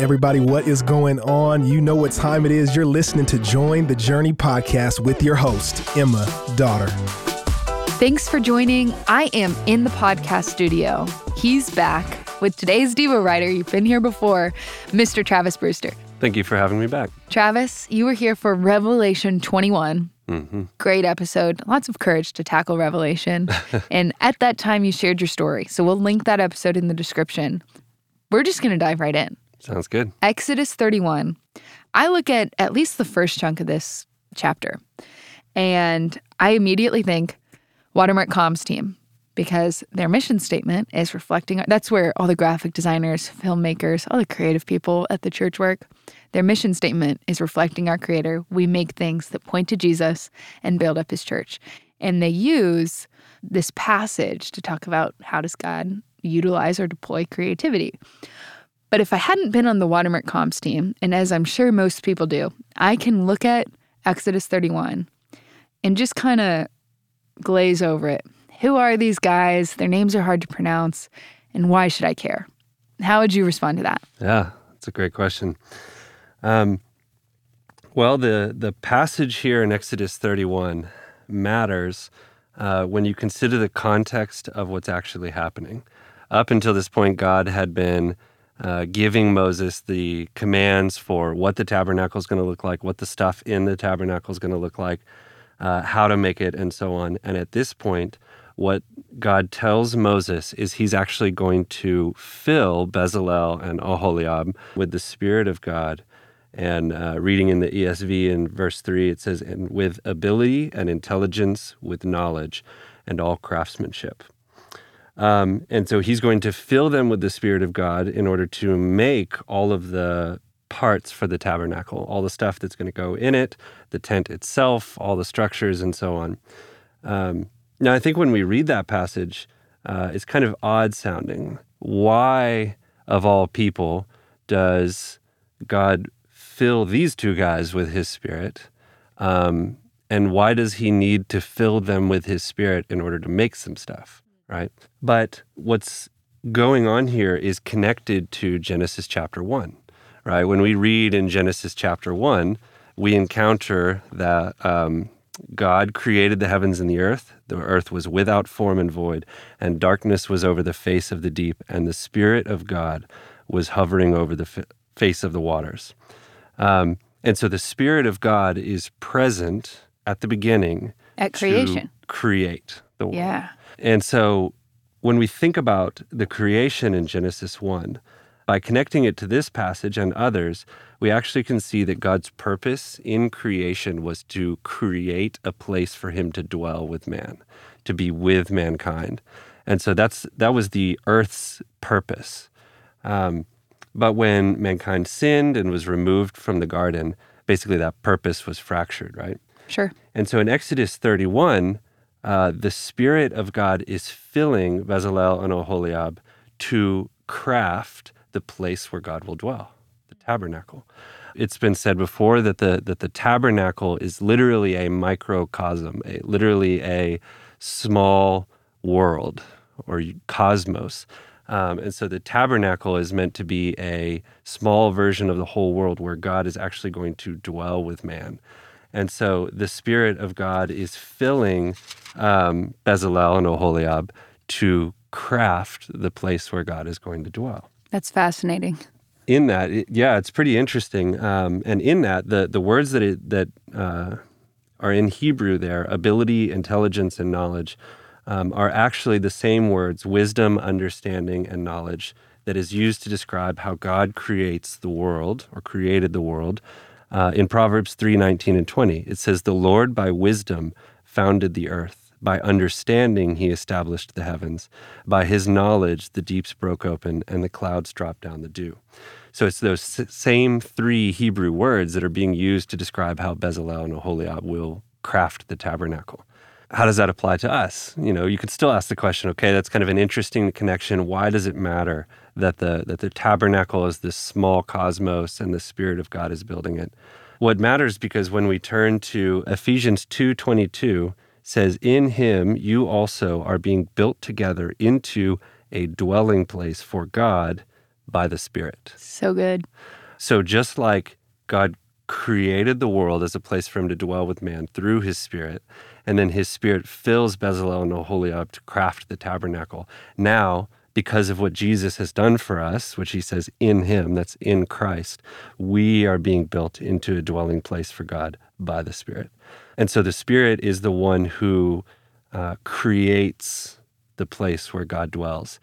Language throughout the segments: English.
Everybody, what is going on? You know what time it is. You're listening to Join the Journey podcast with your host, Emma Daughter. Thanks for joining. I am in the podcast studio. He's back with today's Devo writer. You've been here before, Mr. Travis Bruster. Thank you for having me back. Travis, you were here for Revelation 21. Mm-hmm. Great episode. Lots of courage to tackle Revelation. and at that time, you shared your story. So we'll link that episode in the description. We're just going to dive right in. Sounds good. Exodus 31. I look at at least the first chunk of this chapter, and I immediately think Watermark Comms team because their mission statement is reflecting that's where all the graphic designers, filmmakers, all the creative people at the church work. Their mission statement is reflecting our creator. We make things that point to Jesus and build up his church. And they use this passage to talk about how does God utilize or deploy creativity. But if I hadn't been on the Watermark Comms team, and as I'm sure most people do, I can look at Exodus 31 and just kind of glaze over it. Who are these guys? Their names are hard to pronounce. And why should I care? How would you respond to that? Yeah, that's a great question. Um, well, the, the passage here in Exodus 31 matters uh, when you consider the context of what's actually happening. Up until this point, God had been uh, giving Moses the commands for what the tabernacle is going to look like, what the stuff in the tabernacle is going to look like, uh, how to make it, and so on. And at this point, what God tells Moses is he's actually going to fill Bezalel and Oholiab with the Spirit of God. And uh, reading in the ESV in verse 3, it says, and with ability and intelligence, with knowledge, and all craftsmanship. Um, and so he's going to fill them with the Spirit of God in order to make all of the parts for the tabernacle, all the stuff that's going to go in it, the tent itself, all the structures, and so on. Um, now, I think when we read that passage, uh, it's kind of odd sounding. Why, of all people, does God fill these two guys with his Spirit? Um, and why does he need to fill them with his Spirit in order to make some stuff? Right? But what's going on here is connected to Genesis chapter 1, right? When we read in Genesis chapter 1, we encounter that um, God created the heavens and the earth. The earth was without form and void, and darkness was over the face of the deep, and the Spirit of God was hovering over the f- face of the waters. Um, and so the Spirit of God is present at the beginning at creation. create the world. Yeah. And so when we think about the creation in Genesis 1, by connecting it to this passage and others, we actually can see that God's purpose in creation was to create a place for him to dwell with man, to be with mankind. And so that's that was the earth's purpose. Um, but when mankind sinned and was removed from the garden, basically that purpose was fractured, right? Sure. And so in Exodus 31, uh, the Spirit of God is filling Bezalel and Oholiab to craft the place where God will dwell, the tabernacle. It's been said before that the that the tabernacle is literally a microcosm, a, literally a small world or cosmos. Um, and so the tabernacle is meant to be a small version of the whole world where God is actually going to dwell with man. And so the Spirit of God is filling um, Bezalel and Oholiab to craft the place where God is going to dwell. That's fascinating. In that, it, yeah, it's pretty interesting. Um, and in that, the the words that it, that uh, are in Hebrew there, ability, intelligence, and knowledge, um, are actually the same words: wisdom, understanding, and knowledge that is used to describe how God creates the world or created the world uh, in Proverbs 3 19 and 20, it says, The Lord by wisdom founded the earth. By understanding, he established the heavens. By his knowledge, the deeps broke open and the clouds dropped down the dew. So it's those same three Hebrew words that are being used to describe how Bezalel and Oholiab will craft the tabernacle. How does that apply to us? You know, you could still ask the question, okay, that's kind of an interesting connection. Why does it matter that the that the tabernacle is this small cosmos and the spirit of God is building it. What matters because when we turn to Ephesians 2:22 says in him you also are being built together into a dwelling place for God by the Spirit. So good. So just like God created the world as a place for him to dwell with man through his spirit, and then his spirit fills Bezalel and Oholiab to craft the tabernacle. Now, because of what Jesus has done for us, which he says in him, that's in Christ, we are being built into a dwelling place for God by the Spirit. And so the Spirit is the one who uh, creates the place where God dwells.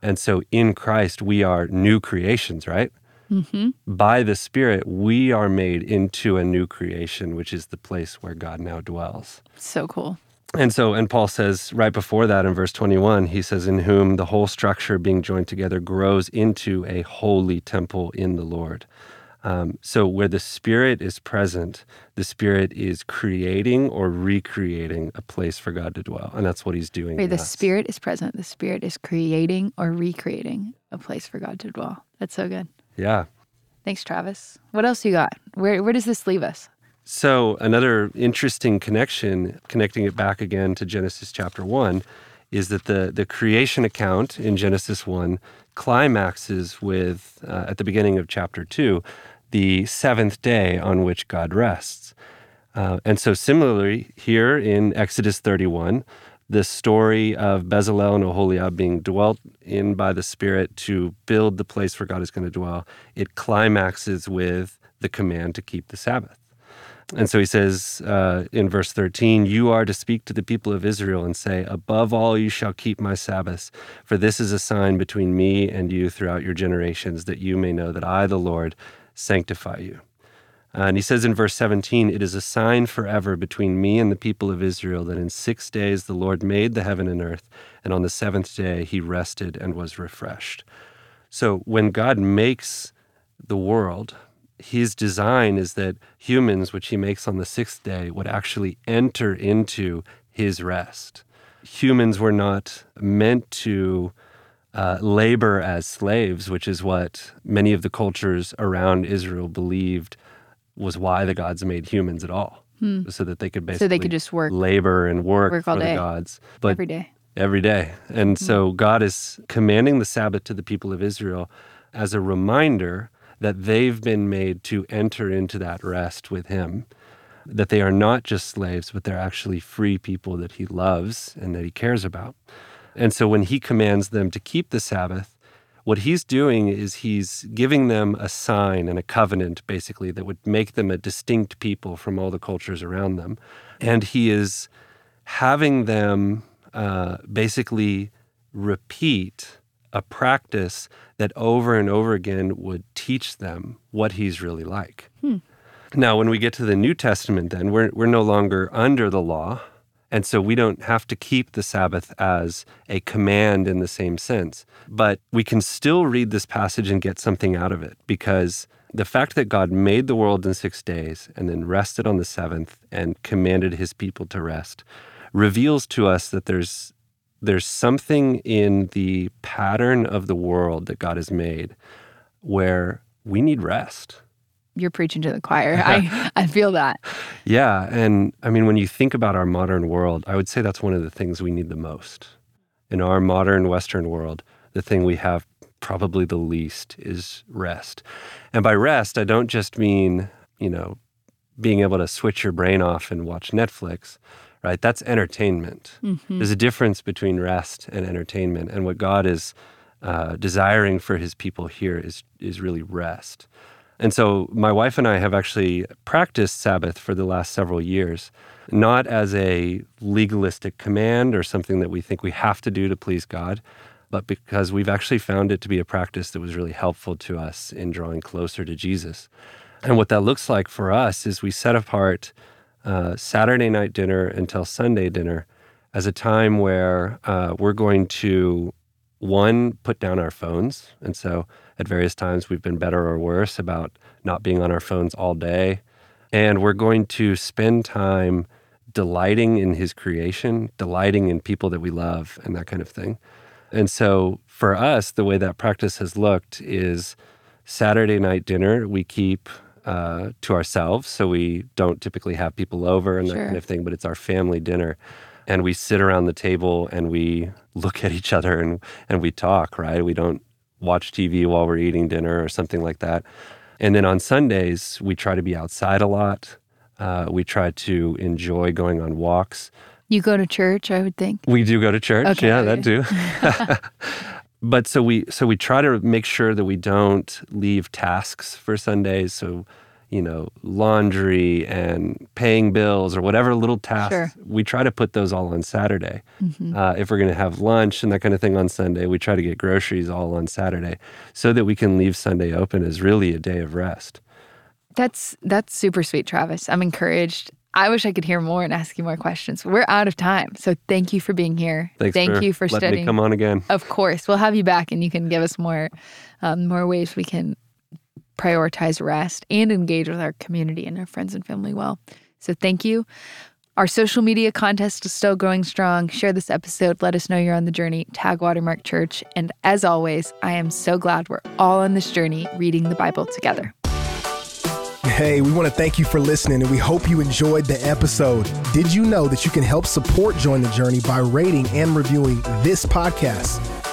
And so in Christ, we are new creations, right? Mm-hmm. By the Spirit, we are made into a new creation, which is the place where God now dwells. So cool. And so, and Paul says right before that in verse 21, he says, In whom the whole structure being joined together grows into a holy temple in the Lord. Um, so, where the Spirit is present, the Spirit is creating or recreating a place for God to dwell. And that's what he's doing. Where the us. Spirit is present, the Spirit is creating or recreating a place for God to dwell. That's so good. Yeah. Thanks, Travis. What else you got? Where, where does this leave us? So, another interesting connection, connecting it back again to Genesis chapter 1, is that the, the creation account in Genesis 1 climaxes with, uh, at the beginning of chapter 2, the seventh day on which God rests. Uh, and so, similarly, here in Exodus 31, the story of Bezalel and Oholiab being dwelt in by the Spirit to build the place where God is going to dwell, it climaxes with the command to keep the Sabbath. And so he says uh, in verse 13, You are to speak to the people of Israel and say, Above all, you shall keep my Sabbaths, for this is a sign between me and you throughout your generations, that you may know that I, the Lord, sanctify you. Uh, and he says in verse 17, It is a sign forever between me and the people of Israel that in six days the Lord made the heaven and earth, and on the seventh day he rested and was refreshed. So when God makes the world, his design is that humans, which he makes on the sixth day, would actually enter into his rest. Humans were not meant to uh, labor as slaves, which is what many of the cultures around Israel believed was why the gods made humans at all, hmm. so that they could basically so they could just work, labor and work, work for the gods, but every day, every day. And hmm. so God is commanding the Sabbath to the people of Israel as a reminder that they've been made to enter into that rest with Him. That they are not just slaves, but they're actually free people that He loves and that He cares about. And so when He commands them to keep the Sabbath, what He's doing is He's giving them a sign and a covenant, basically, that would make them a distinct people from all the cultures around them. And He is having them uh, basically repeat a practice that over and over again would teach them what he's really like. Hmm. Now, when we get to the New Testament, then we're, we're no longer under the law. And so we don't have to keep the Sabbath as a command in the same sense. But we can still read this passage and get something out of it because the fact that God made the world in six days and then rested on the seventh and commanded his people to rest reveals to us that there's there's something in the pattern of the world that God has made where we need rest. You're preaching to the choir. I, I feel that. Yeah. And I mean, when you think about our modern world, I would say that's one of the things we need the most. In our modern Western world, the thing we have probably the least is rest. And by rest, I don't just mean, you know, being able to switch your brain off and watch Netflix right? That's entertainment. Mm-hmm. There's a difference between rest and entertainment. And what God is uh, desiring for his people here is, is really rest. And so my wife and I have actually practiced Sabbath for the last several years, not as a legalistic command or something that we think we have to do to please God, but because we've actually found it to be a practice that was really helpful to us in drawing closer to Jesus. And what that looks like for us is we set apart uh, Saturday night dinner until Sunday dinner as a time where uh, we're going to one put down our phones, and so at various times we've been better or worse about not being on our phones all day, and we're going to spend time delighting in His creation, delighting in people that we love, and that kind of thing. And so for us, the way that practice has looked is Saturday night dinner, we keep uh, to ourselves. So we don't typically have people over and sure. that kind of thing, but it's our family dinner. And we sit around the table and we look at each other and, and we talk, right? We don't watch TV while we're eating dinner or something like that. And then on Sundays, we try to be outside a lot. Uh, we try to enjoy going on walks. You go to church, I would think. We do go to church. Okay. Yeah, that do. but so we so we try to make sure that we don't leave tasks for Sundays. So you know, laundry and paying bills or whatever little tasks, Sure. we try to put those all on Saturday. Uh, if we're going to have lunch and that kind of thing on Sunday, we try to get groceries all on Saturday so that we can leave Sunday open as really a day of rest. That's that's super sweet, Travis. I'm encouraged. I wish I could hear more and ask you more questions. We're out of time. So thank you for being here. Thanks thank for you for letting studying. me come on again. Of course, we'll have you back, and you can give us more, um, more ways we can prioritize rest and engage with our community and our friends and family well. So thank you. Our social media contest is still going strong. Share this episode. Let us know you're on the journey. Tag Watermark Church. And as always, I am so glad we're all on this journey reading the Bible together. Hey, we want to thank you for listening and we hope you enjoyed the episode. Did you know that you can help support Join the Journey by rating and reviewing this podcast?